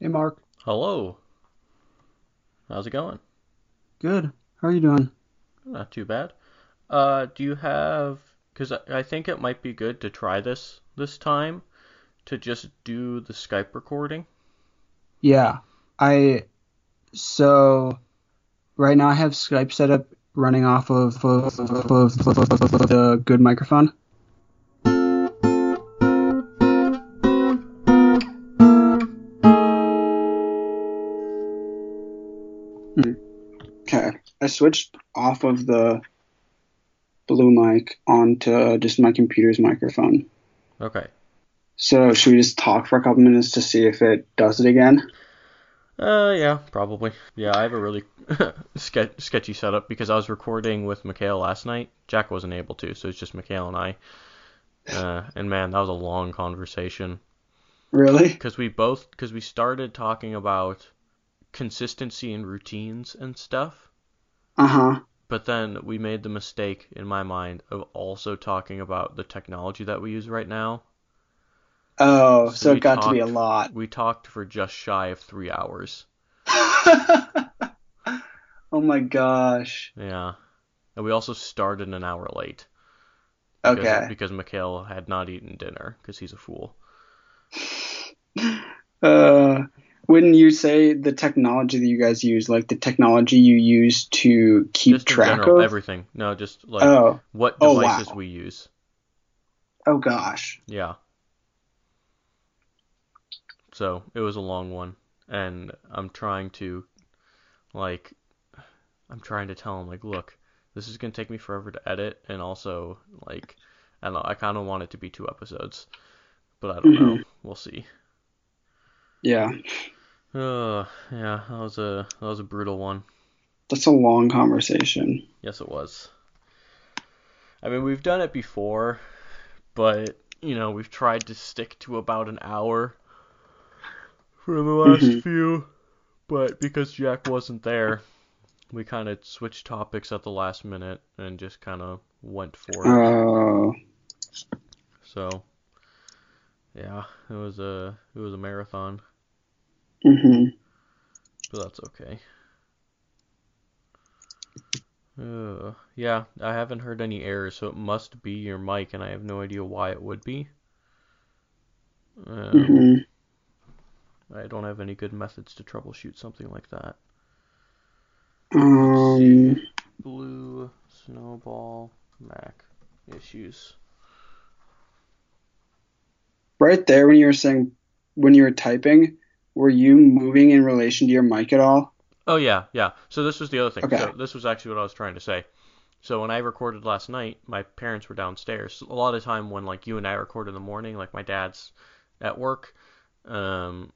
Hey, Mark. Hello. How's it going? Good. How are you doing? Not too bad. Uh, do you have? Because I, think it might be good to try this this time, to just do the Skype recording. Yeah. I so right now I have Skype set up running off of, of, of, of, of the good microphone. Switched off of the blue mic onto just my computer's microphone. Okay. So should we just talk for a couple minutes to see if it does it again? Uh, yeah, probably. Yeah, I have a really ske- sketchy setup because I was recording with Mikhail last night. Jack wasn't able to, so it's just Mikhail and I. Uh, and man, that was a long conversation Really? because we both because we started talking about consistency and routines and stuff. Uh huh. But then we made the mistake, in my mind, of also talking about the technology that we use right now. Oh, so, So it got to be a lot. We talked for just shy of three hours. oh my gosh. Yeah. And we also started an hour late. Because, Okay. Because Mikhail had not eaten dinner, because he's a fool. Uh, when you say the technology that you guys use, like the technology you use to keep just track general, of? everything. No, just like Oh, what Oh, devices wow. we use. oh gosh. Yeah. So it was a long one, and I'm trying to, like, I'm trying to tell him like, look, this is gonna take me forever to edit, and also like, I don't know, I kind of want it to be two episodes, but I don't mm-hmm. know. We'll see. Yeah, Uh, yeah, that was a that was a brutal one. that's a long conversation. Yes, it was. I mean, we've done it before, but you know, we've tried to stick to about an hour for the last Mhm. few, but because Jack wasn't there, we kind of switched topics at the last minute and just kind of went for it. Oh, So, yeah, it was a it was a marathon, hmm but that's okay. Uh, yeah, I haven't heard any errors, so it must be your mic, and I have no idea why it would be. Um, hmm I don't have any good methods to troubleshoot something like that. Um, Blue Snowball Mac issues. right there when you were saying when you were typing, were you moving in relation to your mic at all? Oh yeah, yeah. So this was the other thing. Okay. So this was actually what I was trying to say. So when I recorded last night, my parents were downstairs. A lot of time when like you and I record in the morning, like my dad's at work, um,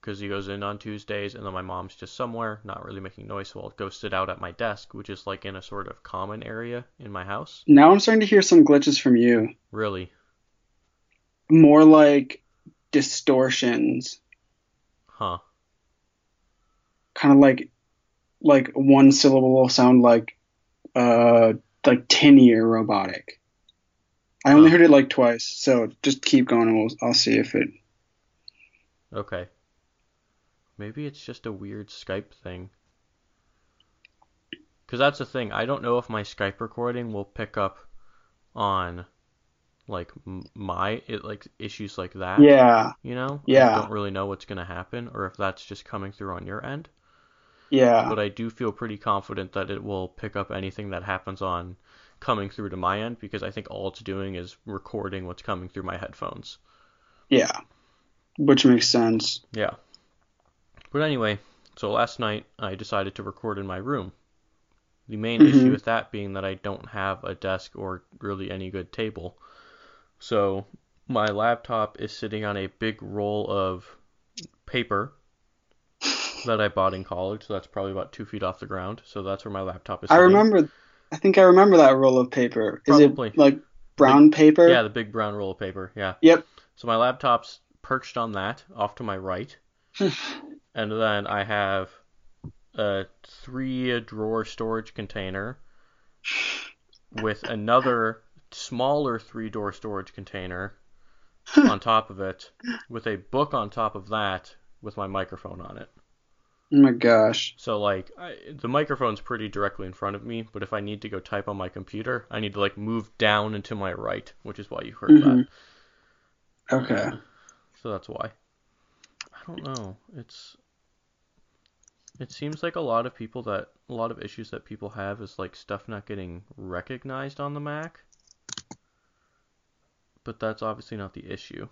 because he goes in on Tuesdays, and then my mom's just somewhere, not really making noise, so I'll go sit out at my desk, which is like in a sort of common area in my house. Now I'm starting to hear some glitches from you. Really. More like distortions, Huh. kind of like like one syllable will sound like uh like tinny or robotic. I only heard it like twice, so just keep going and we'll, I'll see if it. Okay. Maybe it's just a weird Skype thing. Because that's the thing. I don't know if my Skype recording will pick up on like my it like issues like that. Yeah, You know. Yeah. I don't really know what's gonna happen, or if that's just coming through on your end. yeah, But I do feel pretty confident that it will pick up anything that happens on coming through to my end because I think all it's doing is recording what's coming through my headphones. yeah. Which makes sense. Yeah. But anyway, so last night I decided to record in my room. The main Mhm. issue with that being that I don't have a desk or really any good table. So my laptop is sitting on a big roll of paper that I bought in college. So that's probably about two feet off the ground. So that's where my laptop is I remember. I think I remember that roll of paper. Is Probably. it like brown paper? Yeah, the big brown roll of paper. Yeah. Yep. So my laptop's perched on that off to my right. and then I have a three drawer storage container with another smaller three door storage container on top of it with a book on top of that with my microphone on it. Oh my gosh. So like I, the microphone's pretty directly in front of me, but if I need to go type on my computer, I need to like move down and to my right, which is why you heard Mhm. that. Okay. So that's why. I don't know. It's it seems like a lot of people that a lot of issues that people have is like stuff not getting recognized on the Mac. But that's obviously not the issue.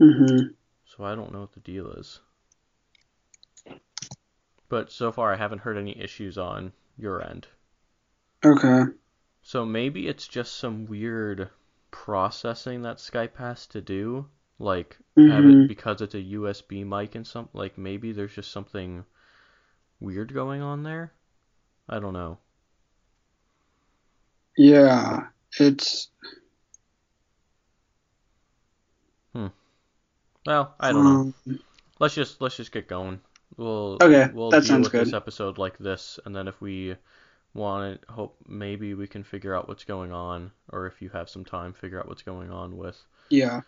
Mhm. So I don't know what the deal is. But so far I haven't heard any issues on your end. Okay. So maybe it's just some weird processing that Skype has to do, like have it Mhm. because it's a USB mic and some like maybe there's just something weird going on there. I don't know. Yeah. It's Hmm. Well, I don't know. um, Let's just let's just get going. We'll Okay, we'll that deal sounds with this episode like this, and then if we want to hope maybe we can figure out what's going on, or if you have some time, figure out what's going on with yeah.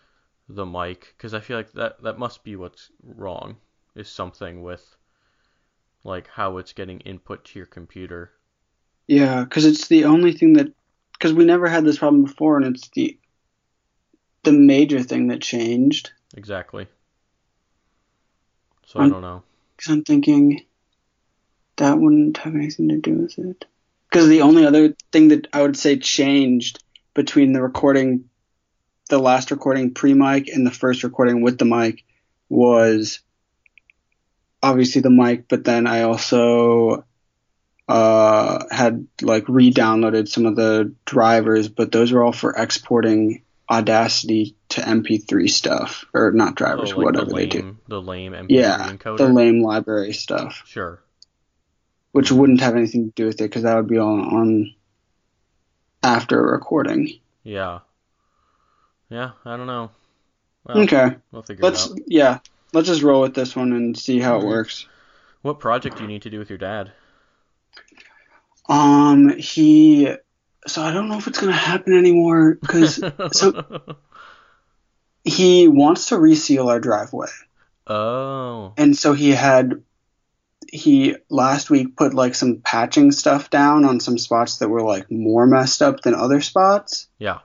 the mic, because I feel like that that must be what's wrong. Is something with like how it's getting input to your computer. Yeah, because it's the only thing that because we never had this problem before, and it's the the major thing that changed. Exactly. So I Um, don't know. Because I'm thinking that wouldn't have anything to do with it. Because the only other thing that I would say changed between the recording, the last recording pre mic and the first recording with the mic was obviously the mic, but then I also uh, had like re downloaded some of the drivers, but those were all for exporting Audacity to MP3 stuff, or not Oh, drivers, like whatever the they do. the lame MP3 Yeah, encoder. the lame library stuff, Sure. which wouldn't have anything to do with it because that would be on, on after recording. Yeah. Yeah, I don't know. Well, Okay, we'll figure let's it out. yeah, let's just roll with this one and see how it works. What project do you need to do with your dad? Um, he, so I don't know if it's gonna happen anymore because so- he wants to reseal our driveway. oh, and so he had he last week put like some patching stuff down on some spots that were like more messed up than other spots yeah.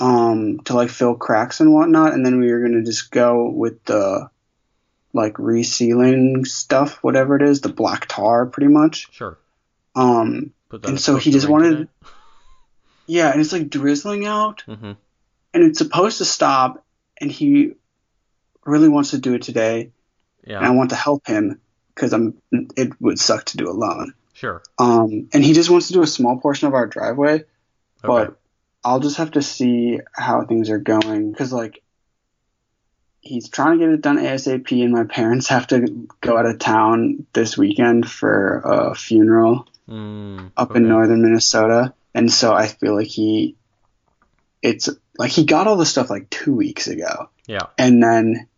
um to like fill cracks and whatnot and then we were gonna just go with the like resealing stuff whatever it is the black tar pretty much Sure. Um And so he just wanted- yeah and it's like drizzling out Mm-hmm. and it's supposed to stop and he really wants to do it today and I want to help him because I'm it would suck to do alone. Sure. Um, and he just wants to do a small portion of our driveway, Okay. but I'll just have to see how things are going because like he's trying to get it done ASAP, and my parents have to go out of town this weekend for a funeral Mm, up okay. in northern Minnesota, and so I feel like he it's like he got all the stuff like two weeks ago Yeah. and then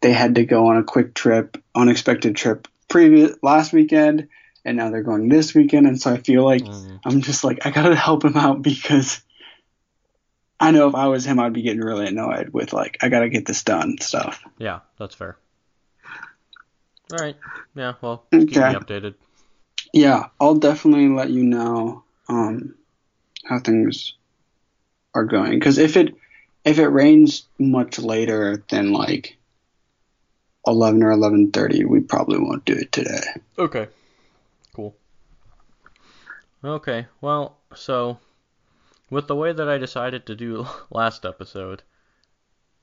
they had to go on a quick trip, unexpected trip previous last weekend, and now they're going this weekend, and so I feel like Mm, I'm just like I gotta help him out because I know if I was him, I'd be getting really annoyed with like I gotta get this done stuff. yeah, that's fair. All right. Yeah. Well, just keep me updated. Yeah, I'll definitely let you know um, how things are going because if it if it rains much later than like eleven or eleven thirty, we probably won't do it today. Okay. Cool. Okay. Well, so with the way that I decided to do last episode,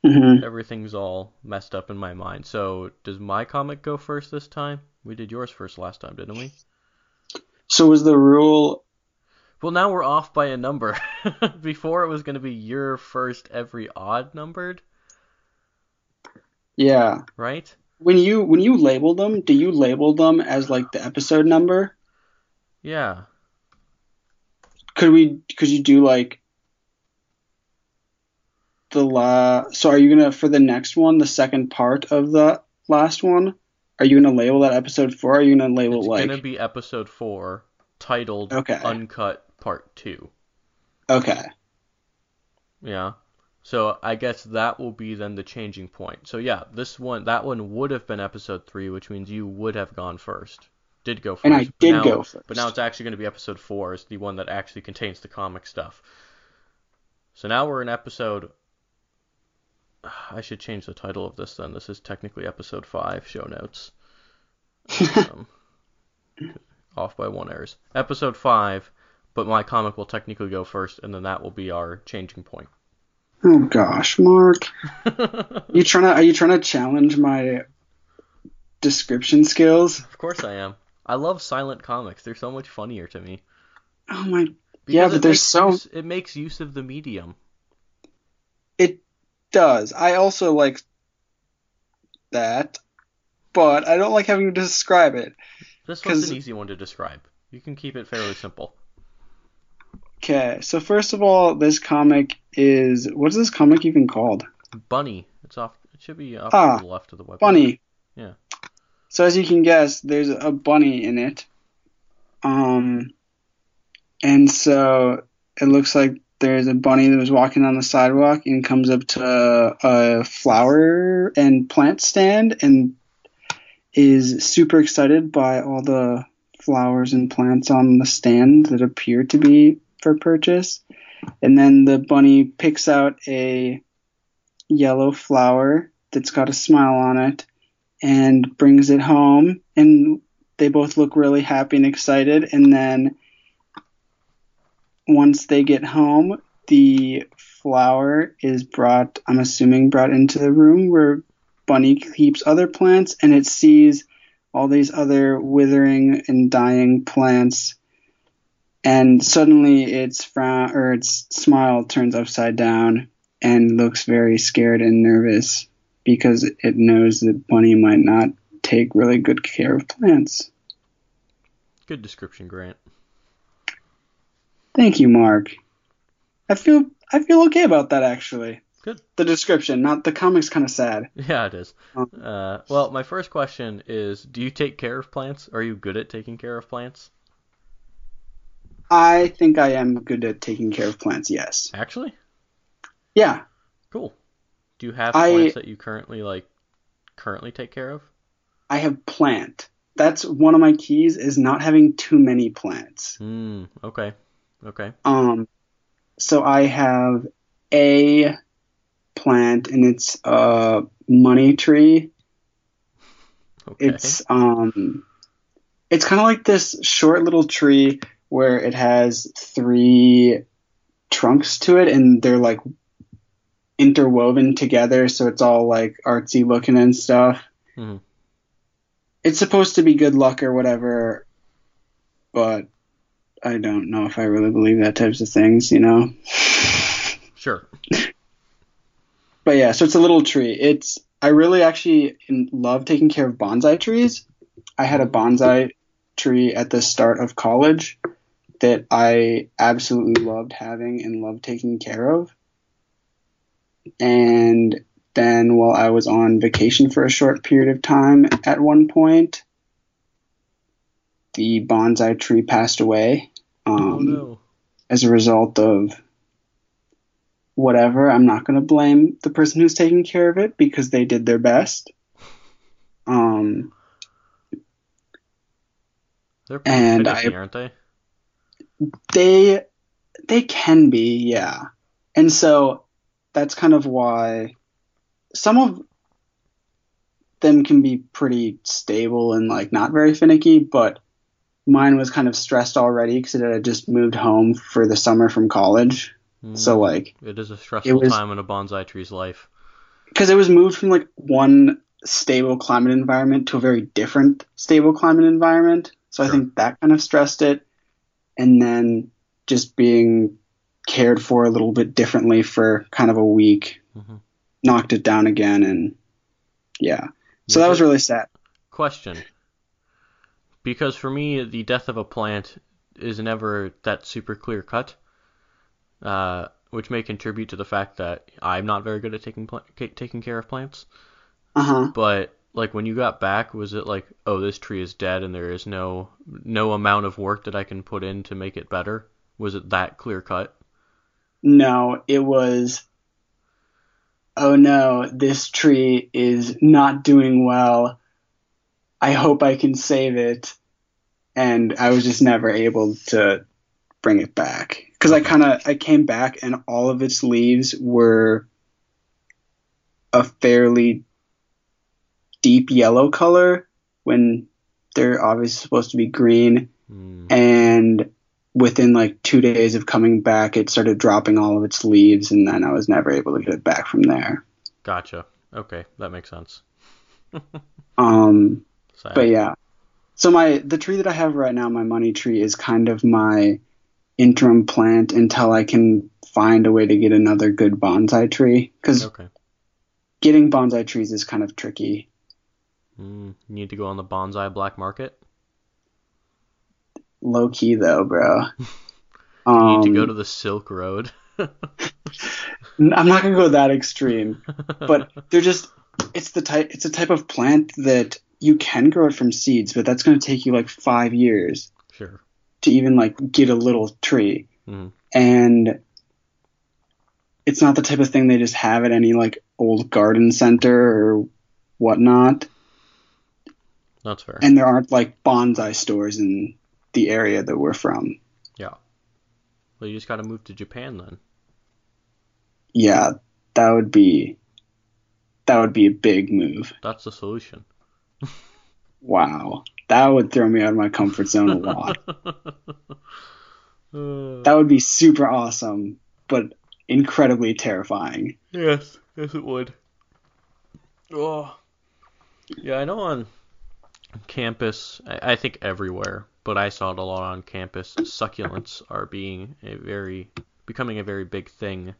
hmm everything's all messed up in my mind. So does my comic go first this time? We did yours first last time, didn't we? So was the rule? Well, now we're off by a number. Before it was going to be your first every odd numbered, Yeah. right? When you when you label them, do you label them as like the episode number? Yeah. Could we? Could you do like the la? So are you gonna for the next one, the second part of the last one? Are you gonna label that episode four? Or are you gonna label It's like? It's going to be episode 4 titled Okay. Uncut Part 2. Okay. Yeah. So I guess that will be then the changing point. So yeah, this one that one would have been episode three, which means you would have gone first. Did go first. And I did now- go first. But now it's actually going to be episode four, is the one that actually contains the comic stuff. So now we're in episode. I should change the title of this then. This is technically episode five. Show notes. Um, off by one errors. Episode five, but my comic will technically go first, and then that will be our changing point. Oh gosh, Mark. You trying to are you trying to challenge my description skills? Of course I am. I love silent comics. They're so much funnier to me. Oh my Because Yeah, but they're so- use, it makes use of the medium. Does. I also like that, but I don't like having to describe it. This one's an easy one to describe. You can keep it fairly simple. Okay, so first of all, this comic is what's this comic even called? Bunny. It's off. It should be off Ah, to the left of the web. Bunny. Yeah. So as you can guess, there's a bunny in it. Um, and so it looks like there's a bunny that was walking on the sidewalk and comes up to a flower and plant stand and is super excited by all the flowers and plants on the stand that appear to be for purchase. And then the bunny picks out a yellow flower that's got a smile on it and brings it home and they both look really happy and excited and then once they get home the flower is brought i'm assuming brought into the room where bunny keeps other plants and it sees all these other withering and dying plants and suddenly its frown or its smile turns upside down and looks very scared and nervous because it knows that bunny might not take really good care of plants. Good description, Grant. Thank you, Mark. I feel I feel okay about that actually. Good. The description, not the comic's kind of sad. Yeah, it is. Um, Uh, well, my first question is: Do you take care of plants? Are you good at taking care of plants? I think I am good at taking care of plants. Yes. Actually, Yeah. cool. Do you have I- plants that you currently like currently take care of? I have plant. That's one of my keys is not having too many plants. Hmm. Okay. Okay. Um, so I have a plant and it's a money tree. Okay. It's um, it's kind of like this short little tree where it has three trunks to it, and they're like interwoven together, so it's all like artsy looking and stuff. Mm-hmm. It's supposed to be good luck or whatever, but I don't know if I really believe that types of things, you know. Sure. But yeah, so it's a little tree. It's I really actually love taking care of bonsai trees. I had a bonsai tree at the start of college that I absolutely loved having and loved taking care of. And then while I was on vacation for a short period of time at one point, the bonsai tree passed away. Um, oh no. as a result of whatever. I'm not going to blame the person who's taking care of it because they did their best. Um, They're pretty and finicky, I- aren't they? they they can be, yeah. And so that's kind of why some of them can be pretty stable and like not very finicky, but mine was kind of stressed already because it had just moved home for the summer from college. Hmm. So like it is a stressful was- time in a bonsai tree's life. because it was moved from like one stable climate environment to a very different stable climate environment. So I think that kind of stressed it. And then just being cared for a little bit differently for kind of a week Mhm. knocked it down again. And yeah, so that was really sad. Question. Because for me, the death of a plant is never that super clear cut, uh, which may contribute to the fact that I'm not very good at taking pla- taking care of plants. Uh huh. But like when you got back, was it like, oh, this tree is dead and there is no no amount of work that I can put in to make it better? Was it that clear cut? No, it was. Oh no, this tree is not doing well. I hope I can save it. And I was just never able to bring it back because I kind of I came back and all of its leaves were a fairly deep yellow color when they're obviously supposed to be green Mm. and within like two days of coming back it started dropping all of its leaves and then i was never able to get it back from there Gotcha. Okay, that makes sense. um Sad. but yeah so my the tree that i have right now my money tree is kind of my interim plant until i can find a way to get another good bonsai tree because Okay. getting bonsai trees is kind of tricky Mm, you need to go on the bonsai black market. low key though bro You um, need to go to the Silk Road. i'm not gonna go that extreme but they're just it's the type it's a type of plant that you can grow it from seeds but that's going to take you like five years sure. to even like get a little tree Mhm. and it's not the type of thing they just have at any like old garden center or whatnot That's fair. and there aren't like bonsai stores in the area that we're from yeah. Well, you just got to move to Japan then. yeah that would be that would be a big move That's the solution. Wow that would throw me out of my comfort zone a lot That would be super awesome, but incredibly terrifying. yes, yes, it would. Oh, yeah. I know on campus, I, I think everywhere, but I saw it a lot on campus. Succulents are being a very, becoming a very big thing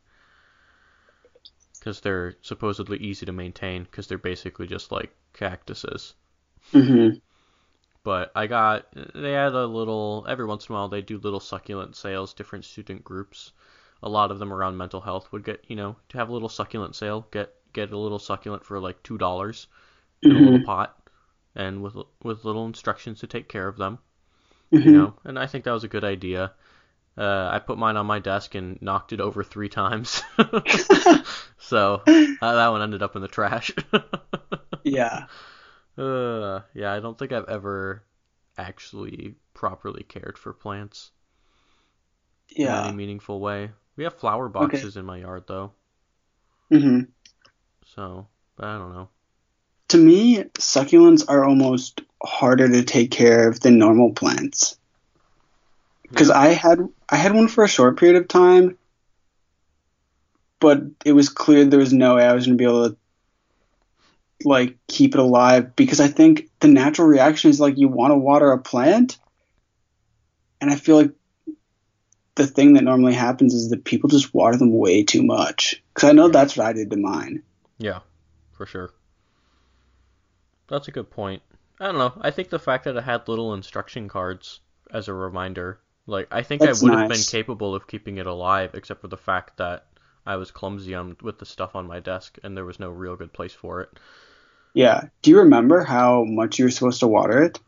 because they're supposedly easy to maintain because they're basically just like cactuses. Hmm But I got they had a little every once in a while they do little succulent sales, different student groups. A lot of them around mental health would get you know to have a little succulent sale, get get a little succulent for like two dollars in a little pot, and with with little instructions to take care of them. hmm You know, and I think that was a good idea. Uh, I put mine on my desk and knocked it over three times, so uh, that one ended up in the trash. yeah. Uh, yeah, I don't think I've ever actually properly cared for plants Yeah. in Yeah. any meaningful way. We have flower boxes in my yard though, hmm so but I don't know. To me, succulents are almost harder to take care of than normal plants. Because I had I had one for a short period of time, but it was clear there was no way I was going to be able to like keep it alive because I think the natural reaction is like you want to water a plant, and I feel like the thing that normally happens is that people just water them way too much. Because I know that's what I did to mine. Yeah, for sure. That's a good point. I don't know. I think the fact that I had little instruction cards as a reminder, like I think That's I would have been capable of keeping it alive, except for the fact that I was clumsy on with the stuff on my desk, and there was no real good place for it. Yeah. Do you remember how much you were supposed to water it?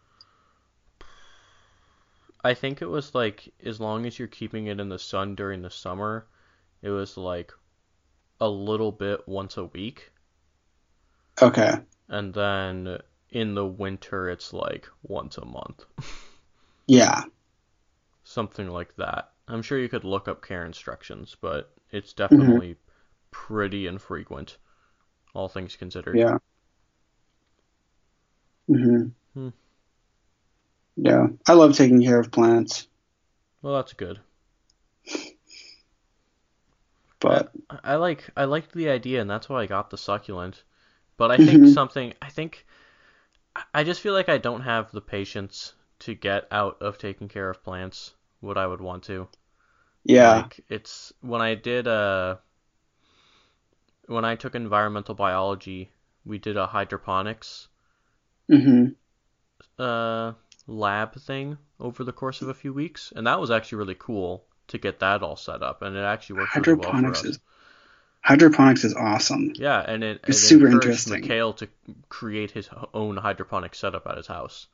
I think it was like as long as you're keeping it in the sun during the summer, it was like a little bit once a week, Okay. and then in the winter it's like once a month. Yeah. Something like that. I'm sure you could look up care instructions, but it's mm-hmm. definitely pretty infrequent, all things considered. Yeah. Mhm. Hmm. Yeah. I love taking care of plants, Well, that's good. but I, I like I liked the idea, and that's why I got the succulent. But I think Mhm. something I think I- I just feel like I don't have the patience to get out of taking care of plants what I would want to. yeah. Like it's when I did uh when I took environmental biology, we did a hydroponics Mhm. uh lab thing over the course of a few weeks, and that was actually really cool to get that all set up, and it actually worked really well for Hydroponics us. is hydroponics is awesome. Yeah, and it, It's it super interesting. Mikhail to create his own hydroponic setup at his house.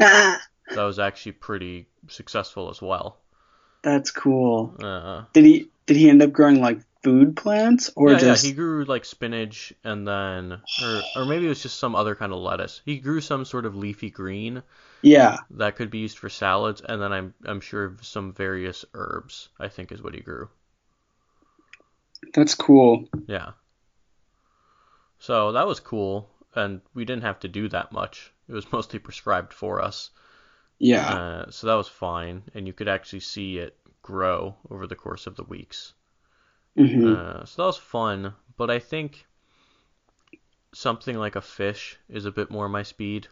Ah, That was actually pretty successful as well. that's cool. Uh, Did he did he end up growing like food plants or yeah, just yeah, he grew like spinach and then or or maybe it was just some other kind of lettuce. He grew some sort of leafy green yeah that could be used for salads and then I'm I'm sure some various herbs, I think is what he grew. that's cool Yeah. So that was cool and we didn't have to do that much. It was mostly prescribed for us. yeah Uh, so that was fine and you could actually see it grow over the course of the weeks. Hmm Uh, so that was fun, but I think something like a fish is a bit more my speed.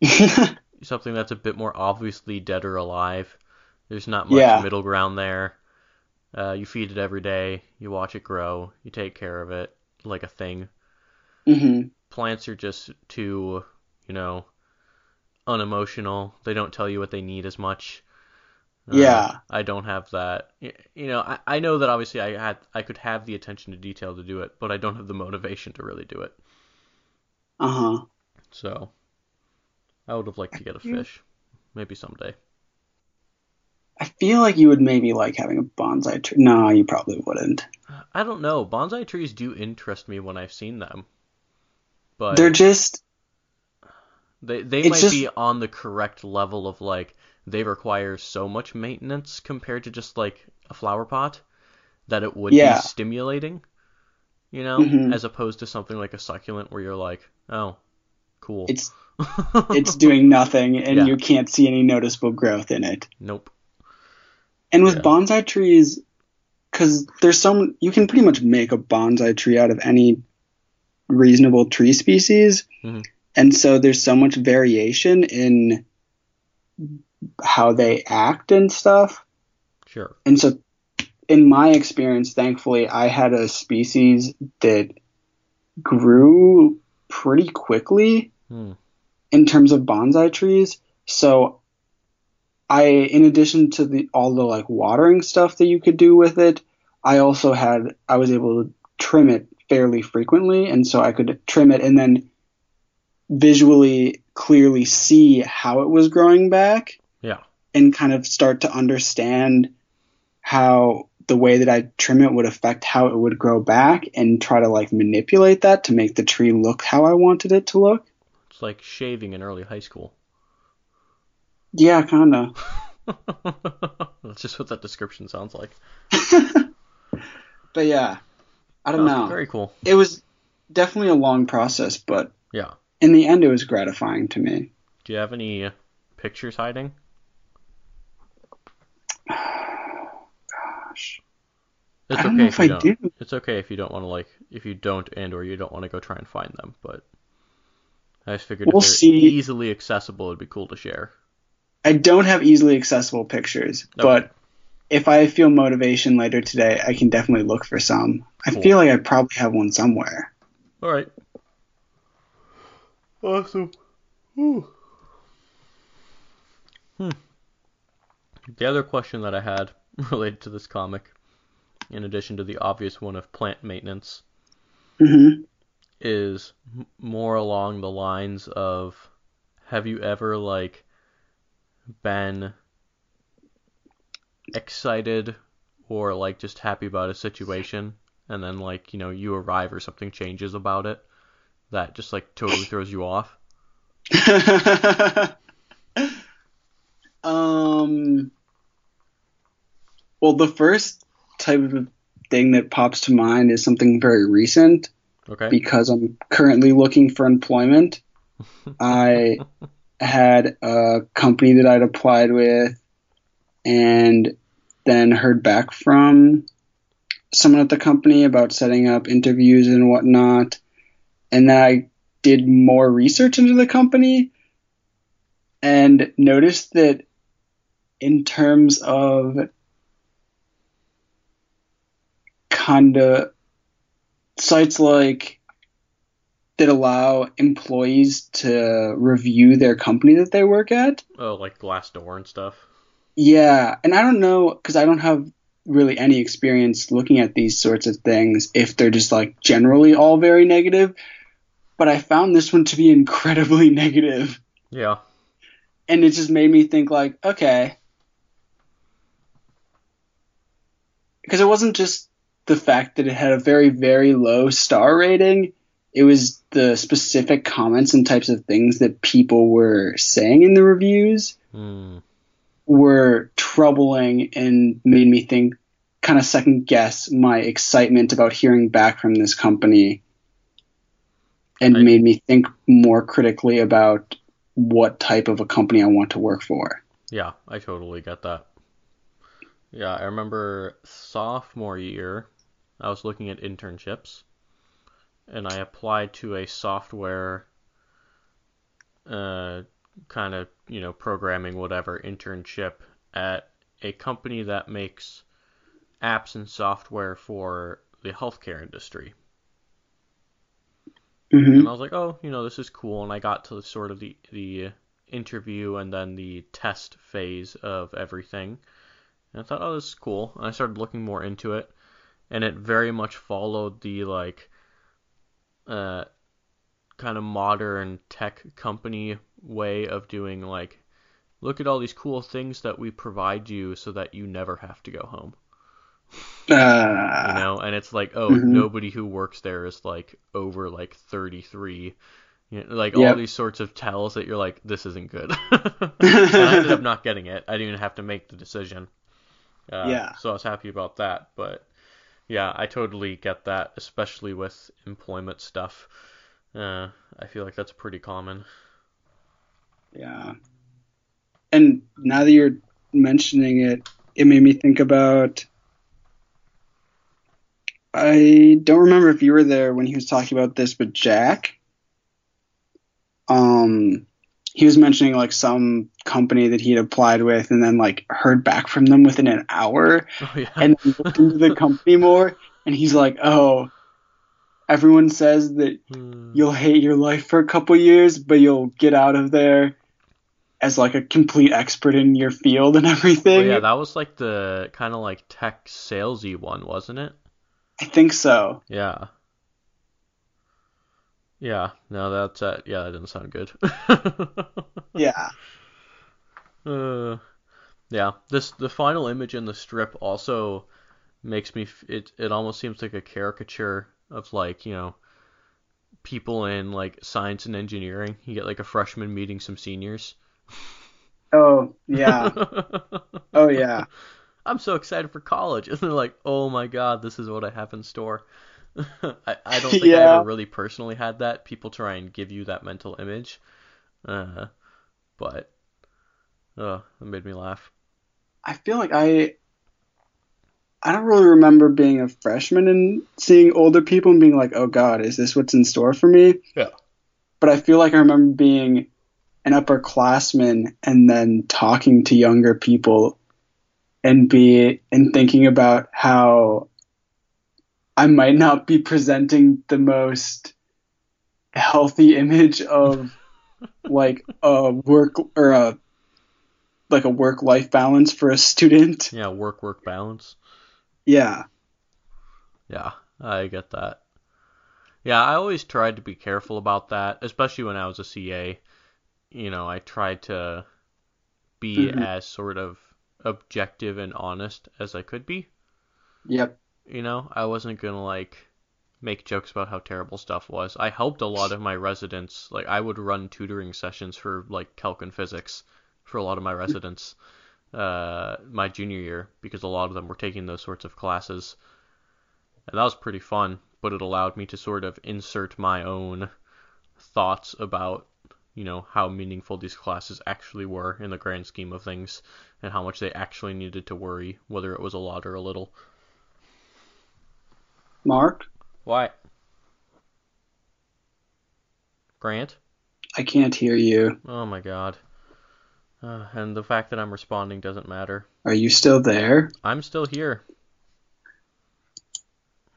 Something that's a bit more obviously dead or alive. There's not much Yeah. middle ground there. Uh, you feed it every day, you watch it grow, you take care of it like a thing. hmm Plants are just too, you know, unemotional. They don't tell you what they need as much. Uh, Yeah. I don't have that. You know, I, I know that obviously I had I could have the attention to detail to do it, but I don't have the motivation to really do it. uh-huh So I would have liked to get a fish, maybe someday. I feel like you would maybe like having a bonsai tree. No, you probably wouldn't. I don't know. Bonsai trees do interest me when I've seen them, but They're just they they might just- be on the correct level of like they require so much maintenance compared to just like a flower pot that it would Yeah. be stimulating, you know, Mhm. as opposed to something like a succulent where you're like, oh, cool. it's it's doing nothing and Yeah. you can't see any noticeable growth in it. nope. And with Yeah. bonsai trees, because there's some, you can pretty much make a bonsai tree out of any reasonable tree species. Mhm. And so there's so much variation in how they act and stuff. Sure. And so, in my experience, thankfully, I had a species that grew pretty quickly Hmm. in terms of bonsai trees. So I, in addition to the all the like watering stuff that you could do with it, I also had I was able to trim it fairly frequently, and so I could trim it and then visually clearly see how it was growing back. And kind of start to understand how the way that I trim it would affect how it would grow back and try to like manipulate that to make the tree look how I wanted it to look. It's like shaving in early high school. Yeah, kind of. That's just what that description sounds like. But yeah, I don't Oh, know. Very cool. It was definitely a long process, but Yeah. in the end, it was gratifying to me. Do you have any pictures hiding? Gosh, It's I don't okay know if, if I don't. do. It's okay if you don't want to like if you don't and or you don't want to go try and find them, but I just figured We'll if they're see. easily accessible it'd be cool to share. I don't have easily accessible pictures, Okay. but if I feel motivation later today, I can definitely look for some. I Cool. feel like I probably have one somewhere. All right. Awesome. Hmm. The other question that I had related to this comic, in addition to the obvious one of plant maintenance, hmm is more along the lines of have you ever like been excited or like just happy about a situation and then like you know you arrive or something changes about it that just like totally throws you off um. Well, the first type of thing that pops to mind is something very recent okay because I'm currently looking for employment. I had a company that I'd applied with and then heard back from someone at the company about setting up interviews and whatnot. And then I did more research into the company and noticed that in terms of kind of sites like that allow employees to review their company that they work at. oh like Glassdoor and stuff Yeah, and I don't know because I don't have really any experience looking at these sorts of things if they're just like generally all very negative. But I found this one to be incredibly negative, yeah and it just made me think like, okay, because it wasn't just the fact that it had a very very low star rating. It was the specific comments and types of things that people were saying in the reviews Hmm. were troubling and made me think, kind of second guess my excitement about hearing back from this company, and made me think more critically about what type of a company I want to work for. Yeah, I totally get that. Yeah, I remember sophomore year, I was looking at internships, and I applied to a software, uh, kind of, you know, programming, whatever, internship at a company that makes apps and software for the healthcare industry. hmm And I was like, oh, you know, this is cool. And I got to the, sort of the the interview and then the test phase of everything. And I thought, oh, this is cool. And I started looking more into it, and it very much followed the like, uh, kind of modern tech company way of doing like, look at all these cool things that we provide you so that you never have to go home Uh, you know and it's like oh Mhm. nobody who works there is like over like 33 you know, like Yep. all these sorts of tells that you're like this isn't good and i ended up not getting it i didn't even have to make the decision uh, Yeah. so i was happy about that but yeah i totally get that especially with employment stuff uh, i feel like that's pretty common Yeah. And now that you're mentioning it, it made me think about. I don't remember if you were there when he was talking about this, but Jack, um, he was mentioning like some company that he had applied with and then like heard back from them within an hour oh yeah and looked into the company more and he's like, oh, everyone says that Hmm. you'll hate your life for a couple years, but you'll get out of there as like a complete expert in your field and Oh, everything. yeah that was like the kind of like tech salesy one wasn't it I think so. Yeah. Yeah, no, that's uh, yeah, that doesn't sound good. Yeah. uh, yeah, this the final image in the strip also makes me it it almost seems like a caricature of like, you know, people in like science and engineering. You get like a freshman meeting some seniors. Oh, yeah. Oh, yeah. I'm so excited for college. And they're like, oh my god, this is what I have in store. I, I don't think I ever really personally had that. People try and give you that mental image. Uh, but, oh, it made me laugh. I feel like I I don't really remember being a freshman and seeing older people and being like, "Oh God, is this what's in store for me?" Yeah. But I feel like I remember being an upperclassman and then talking to younger people and be and thinking about how I might not be presenting the most healthy image of like a work or a like a work life balance for a student. Yeah, work work balance. Yeah. Yeah, I get that. Yeah, I always tried to be careful about that, especially when I was a CA. You know, I tried to be Mhm. as sort of objective and honest as I could be. Yep. You know, I wasn't gonna like make jokes about how terrible stuff was. I helped a lot of my residents. Like I would run tutoring sessions for like calc and physics for a lot of my residents uh, my junior year because a lot of them were taking those sorts of classes, and that was pretty fun. But it allowed me to sort of insert my own thoughts about you know how meaningful these classes actually were in the grand scheme of things and how much they actually needed to worry whether it was a lot or a little Mark, why? Grant? I can't hear you. Oh my god. Uh, and the fact that I'm responding doesn't matter. Are you still there? I'm still here.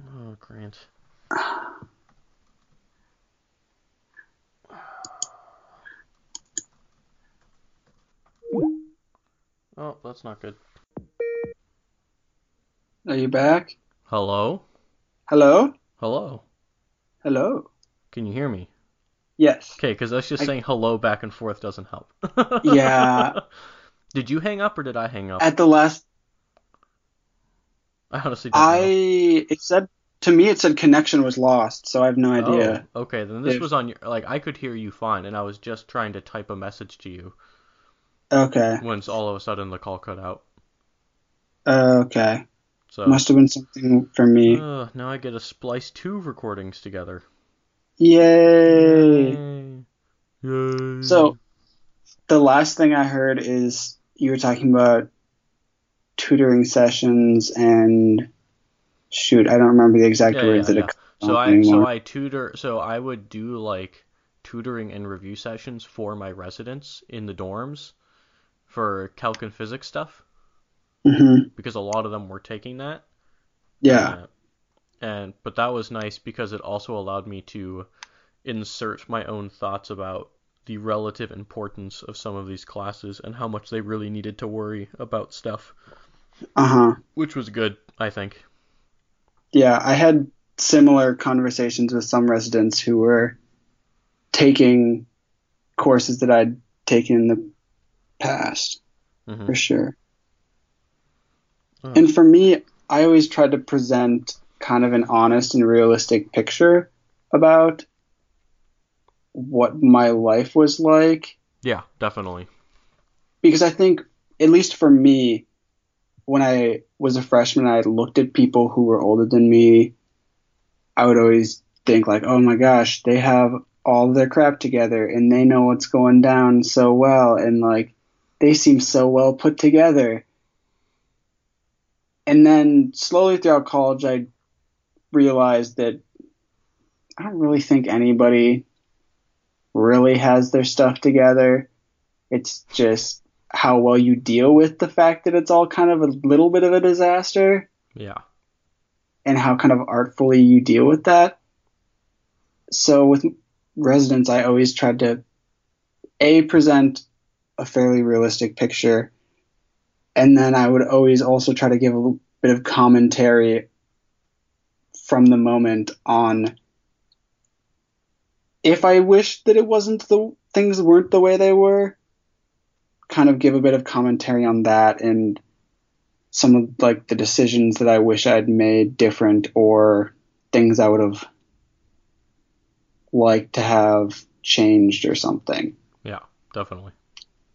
Oh, Grant. Oh, that's not good. Are you back? Hello? Hello? Hello? Hello? Can you hear me? Yes. Okay, because us just I- saying hello back and forth doesn't help. Yeah. Did you hang up or did I hang up? At the last I honestly don't know. I it said to me it said connection was lost, so I have no oh, idea. Oh, okay, then this If- was on your like I could hear you fine, and I was just trying to type a message to you Okay. Once all of a sudden the call cut out. Okay. So Must have been something for me. uh, now I get to splice two recordings together. Yay. Yay. Yay. So the last thing I heard is you were talking about tutoring sessions and shoot, I don't remember the exact Yeah, words yeah, that yeah. it so I anymore. so I tutor so I would do like tutoring and review sessions for my residents in the dorms for calc and physics stuff hmm because a lot of them were taking that. Yeah. Uh, and but that was nice because it also allowed me to insert my own thoughts about the relative importance of some of these classes and how much they really needed to worry about stuff, Uh huh. which was good, I think. Yeah, I had similar conversations with some residents who were taking courses that I'd taken in the past, Mhm. for sure. Oh. And for me, I always tried to present kind of an honest and realistic picture about what my life was like Yeah, definitely. because I think, at least for me, when I was a freshman, I looked at people who were older than me. I would always think like, oh my gosh, they have all their crap together and they know what's going down so well and like they seem so well put together. And then slowly throughout college, I realized that I don't really think anybody really has their stuff together. It's just how well you deal with the fact that it's all kind of a little bit of a disaster Yeah. and how kind of artfully you deal with that. So with residents, I always tried to a present a fairly realistic picture, and then I would always also try to give a bit of commentary from the moment on if I wished that it wasn't the things weren't the way they were. Kind of give a bit of commentary on that and some of like the decisions that I wish I'd made different or things I would have liked to have changed or something. Yeah, definitely.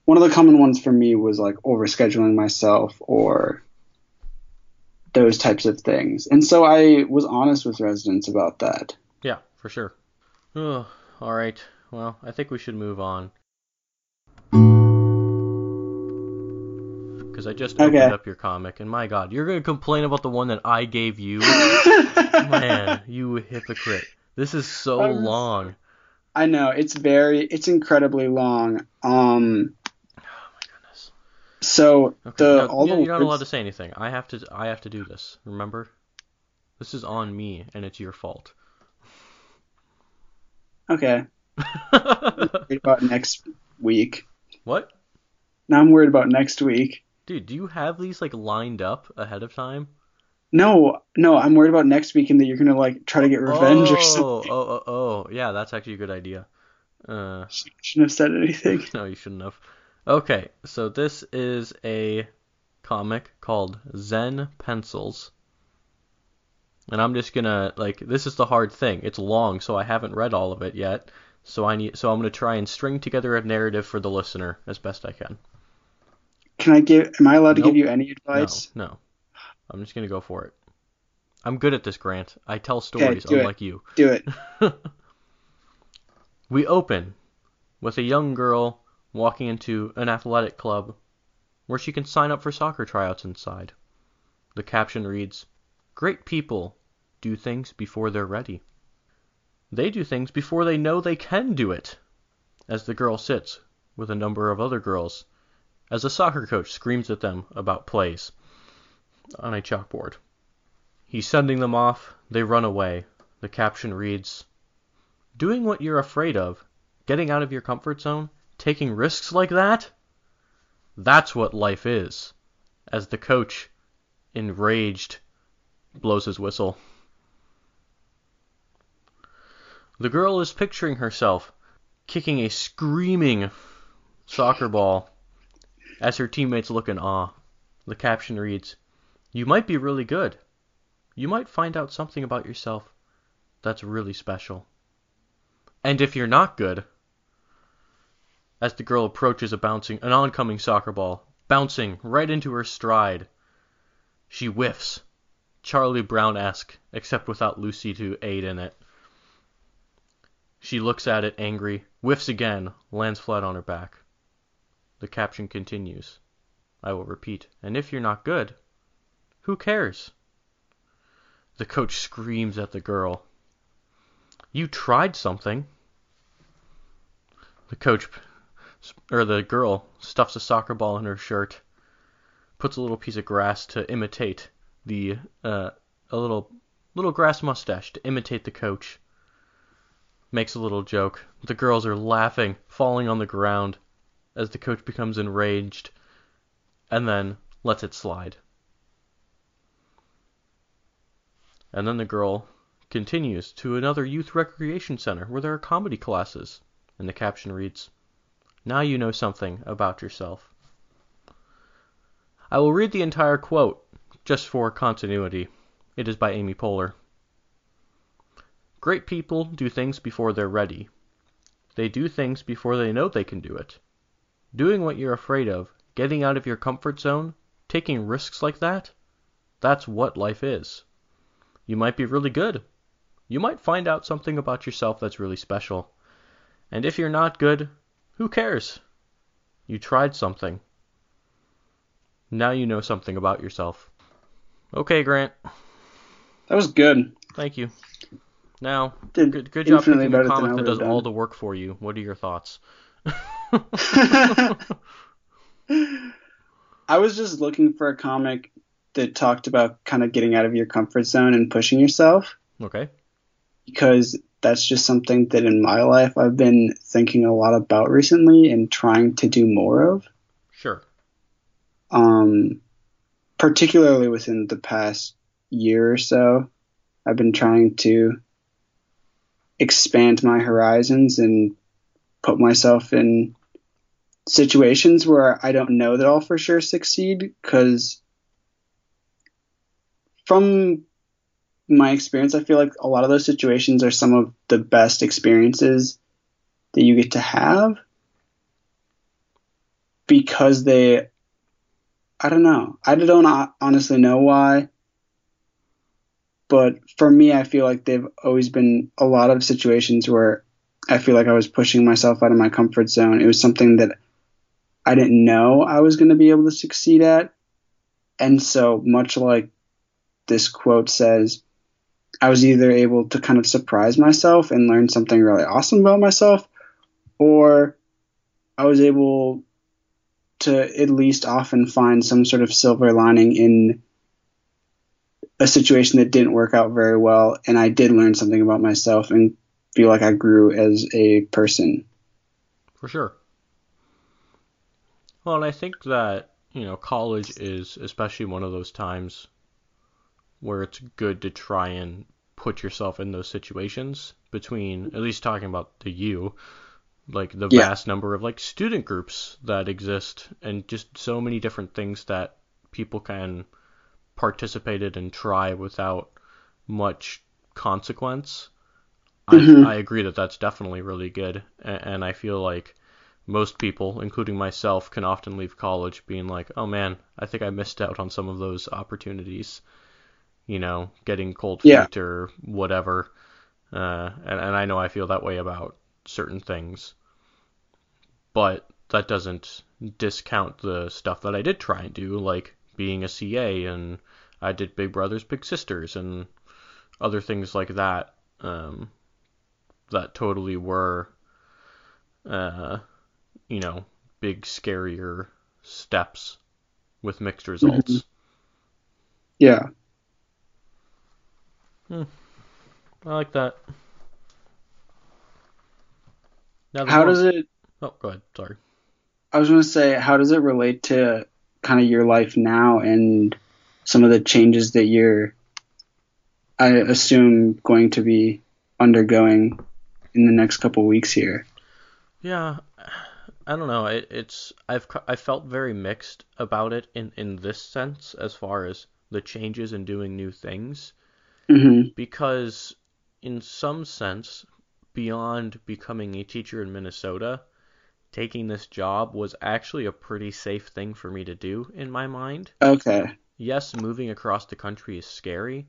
One of the common ones for me was like overscheduling myself or those types of things. And so I was honest with residents about that. Yeah, for sure. Oh, all right. Well, I think we should move on. Because I just opened Okay. up your comic, and my God, you're gonna complain about the one that I gave you, man? You hypocrite! This is so was- long. I know it's very it's incredibly long. Um. So Okay, the no, all you- the you're not allowed to say anything. I have to. I have to do this. Remember? This is on me, and it's your fault. Okay. Worried about next week. what? Now I'm worried about next week. Dude, do you have these like lined up ahead of time? No, no, I'm worried about next week and that you're gonna like try to get revenge oh, or something. Oh, oh, oh, yeah, that's actually a good idea. Uh, Shouldn't have said anything. no, you shouldn't have. Okay, so this is a comic called Zen Pencils. And I'm just gonna like this is the hard thing. It's long, so I haven't read all of it yet. So I need so I'm gonna try and string together a narrative for the listener as best I can. Can I give? Am I allowed to Nope. give you any advice? No, no. I'm just gonna go for it. I'm good at this, Grant. I tell stories, okay, do it. unlike you. Do it. we open with a young girl walking into an athletic club where she can sign up for soccer tryouts inside. The caption reads Great people do things before they're ready. They do things before they know they can do it. As the girl sits with a number of other girls, as a soccer coach screams at them about plays on a chalkboard. He's sending them off, they run away. The caption reads Doing what you're afraid of, getting out of your comfort zone, taking risks like that? That's what life is. As the coach, enraged, blows his whistle. The girl is picturing herself kicking a screaming soccer ball as her teammates look in awe. The caption reads, You might be really good, you might find out something about yourself that's really special. And if you're not good, as the girl approaches a bouncing an oncoming soccer ball, bouncing right into her stride, she whiffs, Charlie Brown-esque, except without Lucy to aid in it. She looks at it angry, whiffs again, lands flat on her back. The caption continues. I will repeat. And if you're not good, who cares? The coach screams at the girl. You tried something. The coach or the girl stuffs a soccer ball in her shirt, puts a little piece of grass to imitate the uh, a little little grass mustache to imitate the coach. Makes a little joke. The girls are laughing, falling on the ground as the coach becomes enraged and then lets it slide. And then the girl continues to another youth recreation center where there are comedy classes. And the caption reads, Now you know something about yourself. I will read the entire quote just for continuity. It is by Amy Poehler. Great people do things before they're ready. They do things before they know they can do it. Doing what you're afraid of, getting out of your comfort zone, taking risks like that, that's what life is. You might be really good. You might find out something about yourself that's really special. And if you're not good, who cares? You tried something. Now you know something about yourself. Okay, Grant. That was good. Thank you. Now, Did good, good job picking a better than I comic that does done. all the work for you. What are your thoughts? I was just looking for a comic that talked about kind of getting out of your comfort zone and pushing yourself Okay. because that's just something that in my life I've been thinking a lot about recently and trying to do more of. Sure. Um, particularly within the past year or so, I've been trying to expand my horizons and put myself in situations where I don't know that I'll for sure succeed because from my experience, I feel like a lot of those situations are some of the best experiences that you get to have because they, I don't know. I don't honestly know why. But for me, I feel like they've always been a lot of situations where I feel like I was pushing myself out of my comfort zone. It was something that I didn't know I was going to be able to succeed at. And so, much like this quote says, I was either able to kind of surprise myself and learn something really awesome about myself, or I was able to at least often find some sort of silver lining in a situation that didn't work out very well. And I did learn something about myself and feel like I grew as a person. For sure. Well, and I think that, you know, college is especially one of those times where it's good to try and put yourself in those situations between, at least talking about the you, like the Yeah. vast number of like student groups that exist and just so many different things that people can participate in and try without much consequence. Mhm. I, I agree that that's definitely really good, and, and I feel like most people, including myself, can often leave college being like, "Oh man, I think I missed out on some of those opportunities." You know, getting cold feet Yeah. or whatever. Uh, and, and I know I feel that way about certain things, but that doesn't discount the stuff that I did try and do, like being a CA, and I did Big Brothers Big Sisters, and other things like that. Um, that totally were, uh, you know, big scarier steps with mixed results. Yeah. Hmm. I like that. Now How does it, Oh, go ahead. Sorry. I was going to say, how does it relate to kind of your life now and some of the changes that you're, I assume, going to be undergoing in the next couple weeks here? Yeah, I don't know. It, it's I've I felt very mixed about it in in this sense as far as the changes and doing new things Mhm. because in some sense beyond becoming a teacher in Minnesota taking this job was actually a pretty safe thing for me to do in my mind Okay. yes moving across the country is scary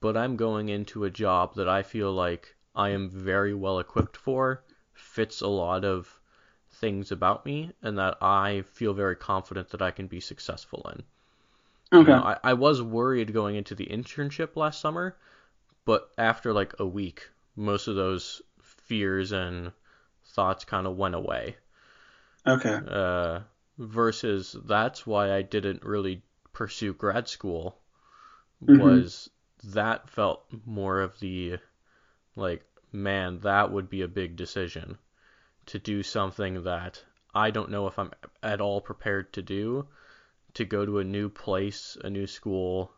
but I'm going into a job that I feel like I am very well equipped for fits a lot of things about me and that I feel very confident that I can be successful in you Okay. know, I, I was worried going into the internship last summer, but after like a week, most of those fears and thoughts kind of went away. Okay. Uh, versus that's why I didn't really pursue grad school Mhm. was that felt more of the like man that would be a big decision to do something that I don't know if I'm at all prepared to do to go to a new place, a new school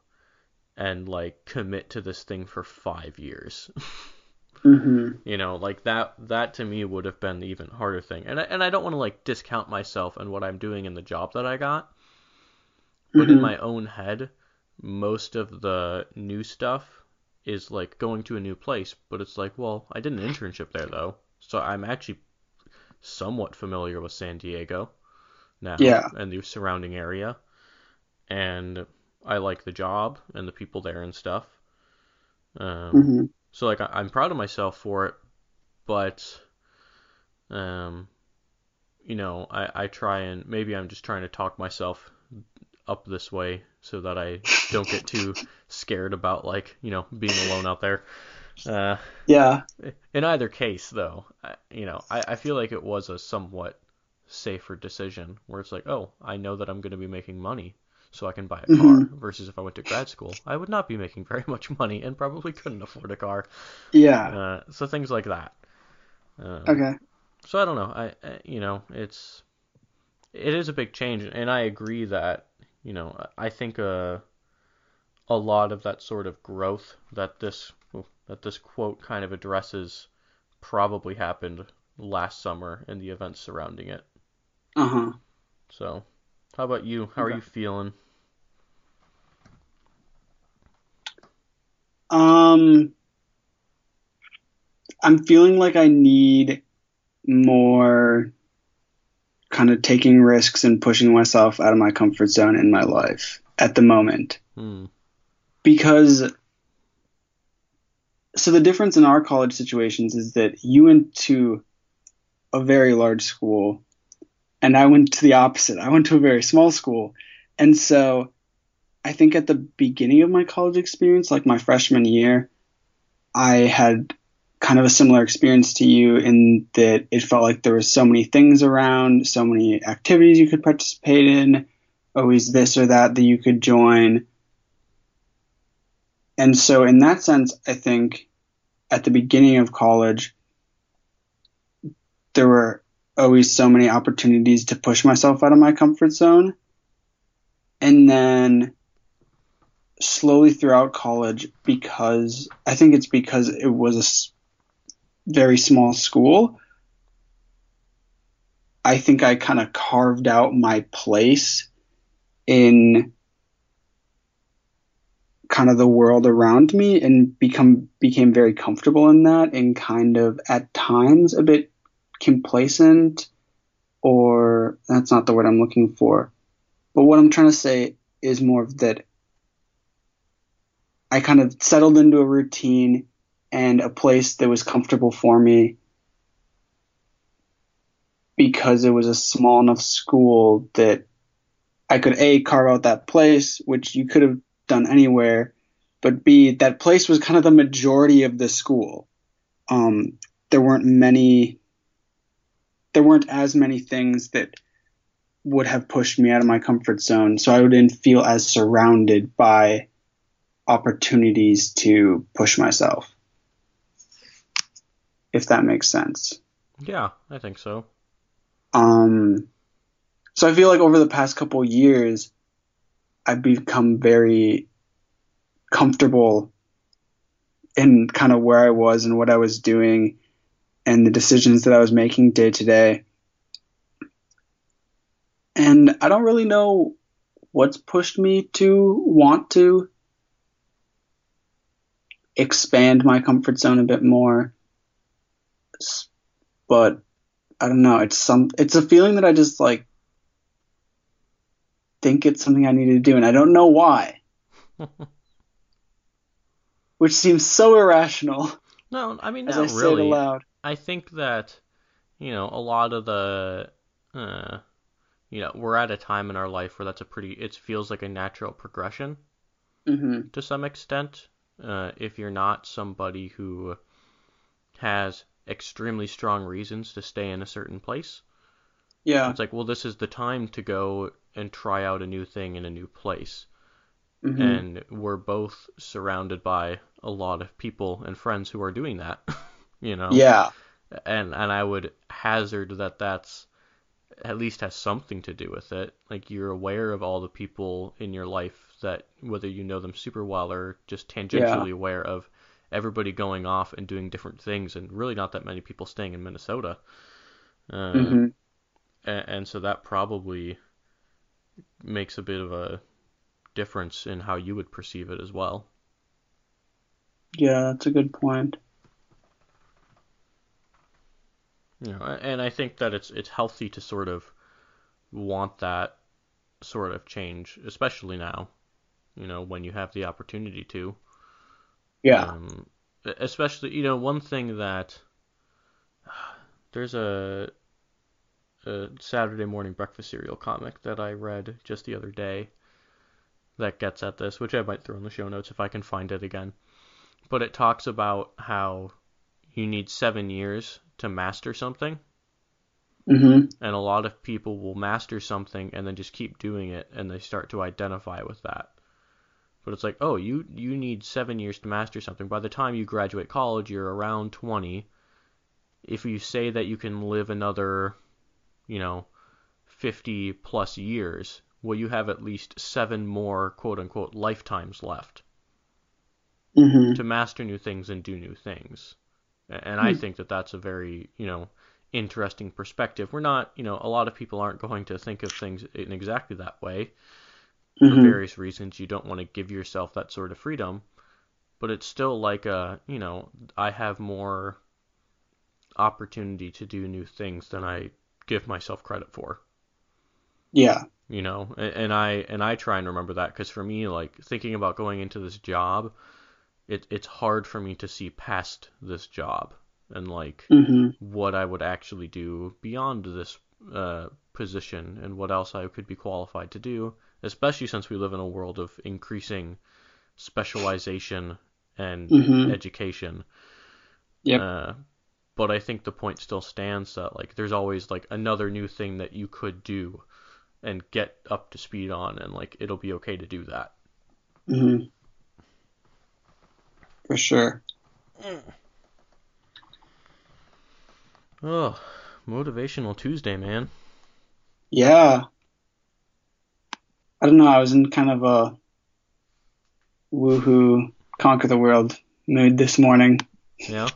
and like commit to this thing for 5 years. Mhm. You know, like that that to me would have been the even harder thing. And I, and I don't want to like discount myself and what I'm doing in the job that I got, but in Mhm. my own head, most of the new stuff is like going to a new place, but it's like, well, I did an internship there though. So I'm actually somewhat familiar with San Diego now Yeah. and the surrounding area. And I like the job and the people there and stuff. Um, Mhm. so like I, I'm proud of myself for it, but um, you know, I, I try and maybe I'm just trying to talk myself up this way so that I don't get too scared about like you know being alone out there. Uh, Yeah. in either case, though, I, you know, I, I feel like it was a somewhat safer decision where it's like, oh, I know that I'm going to be making money, so I can buy a car. Mhm. Versus if I went to grad school, I would not be making very much money and probably couldn't afford a car. Yeah. Uh, so things like that. Um, Okay. So I don't know. I, I you know it's it is a big change, and I agree that you know I think a a lot of that sort of growth that this that this quote kind of addresses probably happened last summer in the events surrounding it. Uh huh. So how about you? How are Okay. you feeling? Um, I'm feeling like I need more kind of taking risks and pushing myself out of my comfort zone in my life at the moment. Hmm. Because, so the difference in our college situations is that you went to a very large school and I went to the opposite. I went to a very small school. And so I think at the beginning of my college experience, like my freshman year, I had kind of a similar experience to you in that it felt like there was so many things around, so many activities you could participate in, always this or that that you could join. And so in that sense, I think at the beginning of college, there were always so many opportunities to push myself out of my comfort zone. And then slowly throughout college, because I think it's because it was a very small school, I think I kind of carved out my place in kind of the world around me and become became very comfortable in that and kind of at times a bit complacent or that's not the word I'm looking for. But what I'm trying to say is more of that I kind of settled into a routine and a place that was comfortable for me because it was a small enough school that I could A, carve out that place, which you could have done anywhere, but B, that place was kind of the majority of the school. Um, there weren't many, there weren't as many things that would have pushed me out of my comfort zone, so I didn't feel as surrounded by opportunities to push myself. If that makes sense. Yeah, I think so. Um, so I feel like over the past couple years, I've become very comfortable in kind of where I was and what I was doing and the decisions that I was making day to day. And I don't really know what's pushed me to want to expand my comfort zone a bit more. But I don't know. It's some. It's a feeling that I just like think it's something I need to do, and I don't know why. Which seems so irrational no, I mean as not I say it aloud. I think that you know a lot of the uh, you know we're at a time in our life where that's a pretty it feels like a natural progression hmm to some extent. Uh, if you're not somebody who has extremely strong reasons to stay in a certain place, Yeah. it's like, well, this is the time to go and try out a new thing in a new place. hmm And we're both surrounded by a lot of people and friends who are doing that, you know. Yeah. And and I would hazard that that's at least has something to do with it. Like you're aware of all the people in your life that whether you know them super well or just tangentially aware of everybody going off and doing different things and really not that many people staying in Minnesota. Uh, hmm and, and so that probably makes a bit of a difference in how you would perceive it as well. Yeah, that's a good point. You know, and I think that it's it's healthy to sort of want that sort of change, especially now. You know, when you have the opportunity to. Yeah. Um, especially, you know, one thing that there's a, a Saturday morning breakfast cereal comic that I read just the other day that gets at this, which I might throw in the show notes if I can find it again. But it talks about how you need seven years to master something, Mm-hmm. and a lot of people will master something and then just keep doing it, and they start to identify with that. But it's like, oh, you you need seven years to master something. By the time you graduate college, you're around 20. If you say that you can live another, you know, 50 plus years, well, you have at least seven more quote unquote lifetimes left hmm to master new things and do new things. And I Hmm. think that that's a very, you know, interesting perspective. We're not, you know, a lot of people aren't going to think of things in exactly that way for hmm various reasons. You don't want to give yourself that sort of freedom, but it's still like a, you know, I have more opportunity to do new things than I give myself credit for. Yeah. You know, and, and I and I try and remember that because for me, like thinking about going into this job, it it's hard for me to see past this job and like hmm what I would actually do beyond this uh, position and what else I could be qualified to do, especially since we live in a world of increasing specialization and hmm education. Yep. Uh, but I think the point still stands that like there's always like another new thing that you could do and get up to speed on, and like it'll be okay to do that. hmm For sure. Oh, motivational Tuesday, man. Yeah. I don't know. I was in kind of a woohoo, conquer the world mood this morning. Yeah.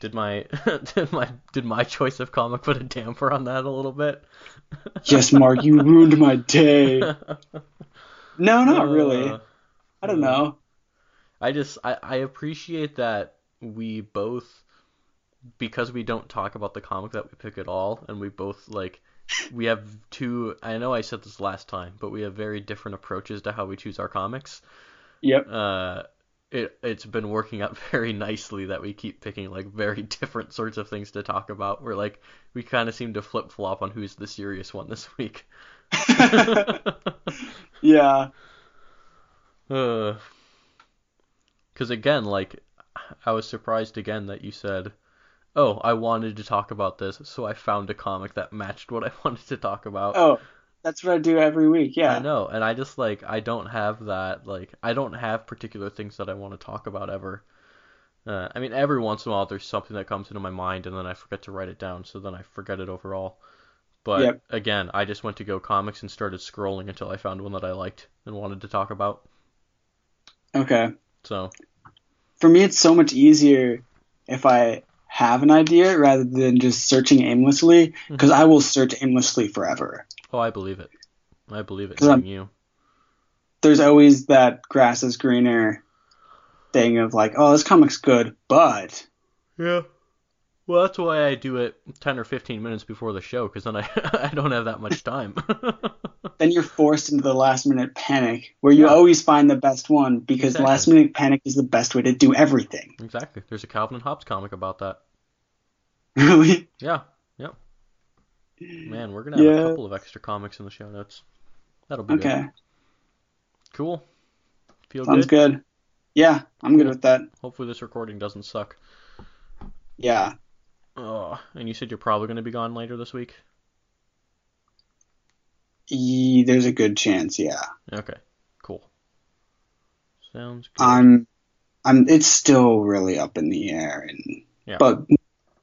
Did my did my did my choice of comic put a damper on that a little bit? Yes, Mark, you ruined my day. No, not really. Uh, I don't know. I just I, I appreciate that we both because we don't talk about the comic that we pick at all and we both like we have two I know I said this last time, but we have very different approaches to how we choose our comics. Yep. Uh it it's been working out very nicely that we keep picking like very different sorts of things to talk about. We're like we kind of seem to flip flop on who's the serious one this week. yeah. Because again, like, I was surprised again that you said, "Oh, I wanted to talk about this, so I found a comic that matched what I wanted to talk about." Oh, that's what I do every week. Yeah. I know, and I just like I don't have that like I don't have particular things that I want to talk about ever. Uh, I mean, every once in a while there's something that comes into my mind and then I forget to write it down, so then I forget it overall. But Yep. again, I just went to Go Comics and started scrolling until I found one that I liked and wanted to talk about. Okay. So For me, it's so much easier if I have an idea rather than just searching aimlessly, mm-hmm. because I will search aimlessly forever. Oh, I believe it. I believe it. 'Cause I'm- you. There's always that grass is greener thing of like, oh, this comic's good, but Yeah. Well, that's why I do it 10 or 15 minutes before the show, because then I, I don't have that much time. then you're forced into the last minute panic where you Yeah. always find the best one because Exactly. last minute panic is the best way to do everything. exactly. There's a Calvin and Hobbes comic about that. Really? Yeah. Yep. Man, we're going to have Yeah. a couple of extra comics in the show notes. That'll be Okay. good. Cool. Feel Sounds good? good. Yeah, I'm good with that. Hopefully this recording doesn't suck. Yeah. Oh, and you said you're probably going to be gone later this week? E- there's a good chance, yeah. Okay. Cool. Sounds good. I'm I'm it's still really up in the air and Yeah. but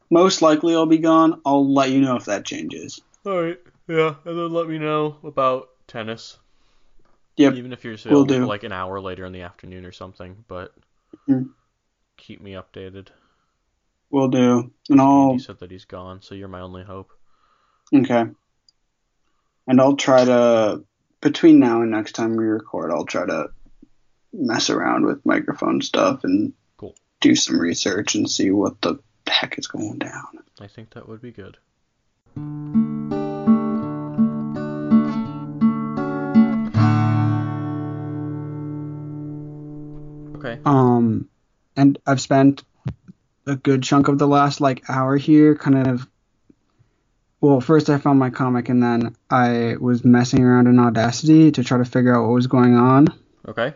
most likely I'll be gone. I'll let you know if that changes. Alright, yeah, and then let me know about tennis. Yep. Even if you're Will do. like an hour later in the afternoon or something, but Mhm. keep me updated. We'll do. And I'll Andy said that he's gone, so you're my only hope. okay. And I'll try to between now and next time we record, I'll try to mess around with microphone stuff and Cool. do some research and see what the heck is going down. I think that would be good. Okay. Um, and I've spent a good chunk of the last like hour here kind of. Well, first I found my comic and then I was messing around in Audacity to try to figure out what was going on. Okay.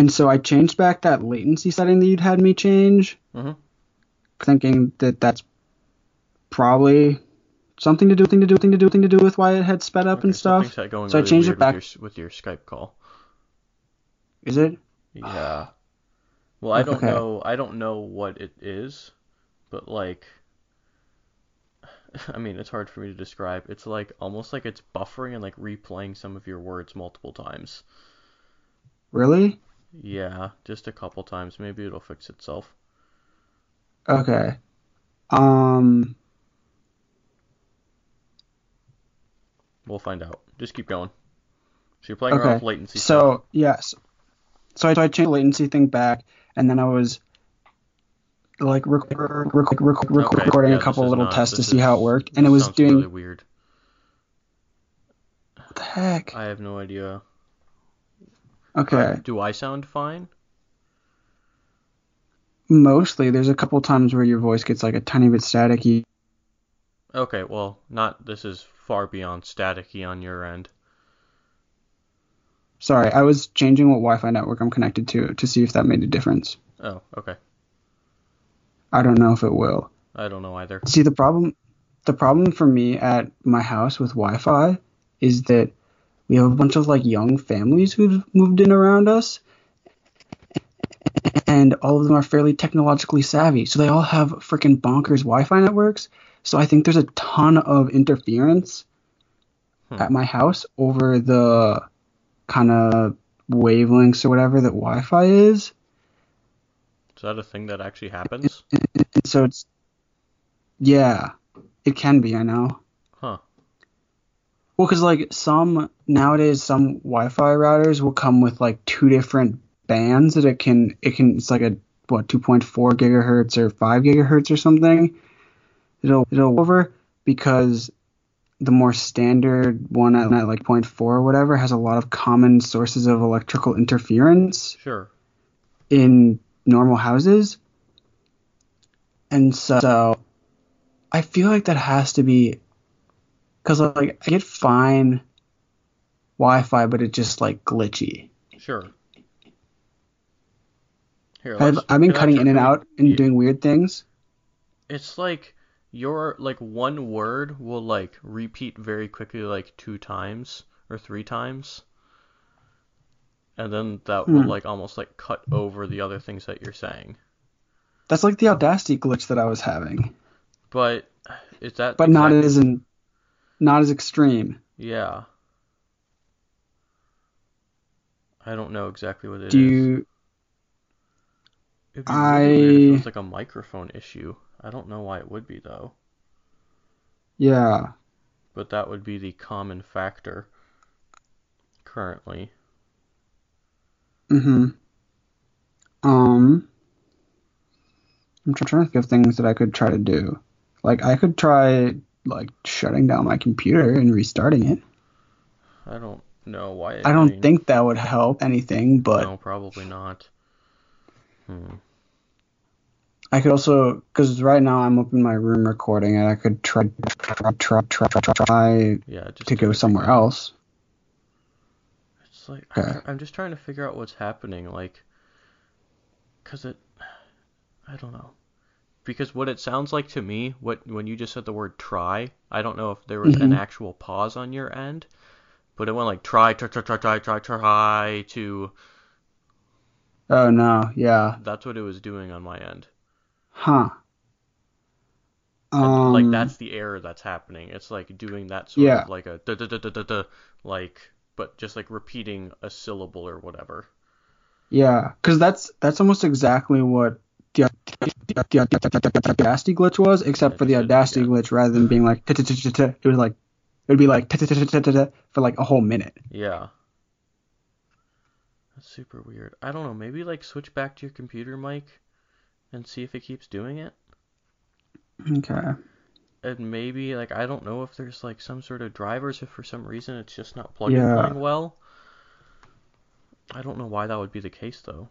And so I changed back that latency setting that you'd had me change, Mhm. thinking that that's probably something to do, thing to do, thing to do, thing to do with why it had sped up Okay, and stuff. Something's like going So I really changed it back- with your, with your Skype call. Is it? Yeah. Well, I don't Okay. know. I don't know what it is, but like, I mean, it's hard for me to describe. It's like almost like it's buffering and like replaying some of your words multiple times. Really? Yeah, just a couple times. Maybe it'll fix itself. Okay. Um. We'll find out. Just keep going. So you're playing around with latency stuff. So yes, so I, so I changed the latency thing back, and then I was like rec- rec- rec- Okay, recording yeah, a couple little not- tests to see how it worked, and it was doing really weird. what the heck? I have no idea. Okay, Do I sound fine? mostly there's a couple times where your voice gets like a tiny bit staticky. Okay, well, not. This is far beyond staticky on your end. Sorry, I was changing what Wi-Fi network I'm connected to to see if that made a difference. Oh, okay. I don't know if it will. I don't know either. See the problem the problem for me at my house with Wi-Fi is that we have a bunch of like young families who've moved in around us and all of them are fairly technologically savvy. So they all have freaking bonkers Wi-Fi networks. So I think there's a ton of interference Hmm. at my house over the kind of wavelengths or whatever that Wi-Fi is. Is that a thing that actually happens? And so it's yeah, it can be, I know. Huh. Well, because like some nowadays, some Wi-Fi routers will come with like two different bands that it can it can it's like a what 2.4 gigahertz or 5 gigahertz or something. It'll it'll over because the more standard one at, at like 0.4 or whatever has a lot of common sources of electrical interference Sure. in normal houses. And so, so I feel like that has to be because like I get fine Wi-Fi, but it's just like glitchy. Sure. Here, I've, I've been cutting in and out and Yeah. doing weird things. It's like your like one word will like repeat very quickly like two times or three times. And then that will Hmm. like almost like cut over the other things that you're saying. That's like the Audacity glitch that I was having, But is that but not as in, not as extreme. Yeah. I don't know exactly what it is. Do you? It'd be really weird if it was like a microphone issue. I don't know why it would be though. Yeah. But that would be the common factor currently. Mhm. Um I'm trying to think of things that I could try to do. Like I could try like shutting down my computer and restarting it. I don't know why. I don't think that would help anything, but no, probably not. Hmm. I could also because right now I'm up in my room recording and I could try try try try try, try Yeah, to go somewhere else. else. It's like I- Okay. I'm just trying to figure out what's happening, like, cause it, I don't know, because what it sounds like to me, what when you just said the word try, I don't know if there was an Mhm. actual pause on your end, but it went like try, try, try, try, try, try, try to. Oh no, yeah, That's what it was doing on my end. Huh. Um, like that's the error that's happening. It's like doing that sort Yeah. of like a da da da da da da, like, but just like repeating a syllable or whatever. Yeah, because that's that's almost exactly what the, the, the, the Audacity glitch was, except for the Audacity yeah. glitch, rather than being like it was like it would be like for like a whole minute. Yeah. That's super weird. I don't know, maybe like switch back to your computer mic and see if it keeps doing it. Okay. And maybe like I don't know if there's like some sort of drivers if for some reason it's just not plugging Yeah. well. I don't know why that would be the case though.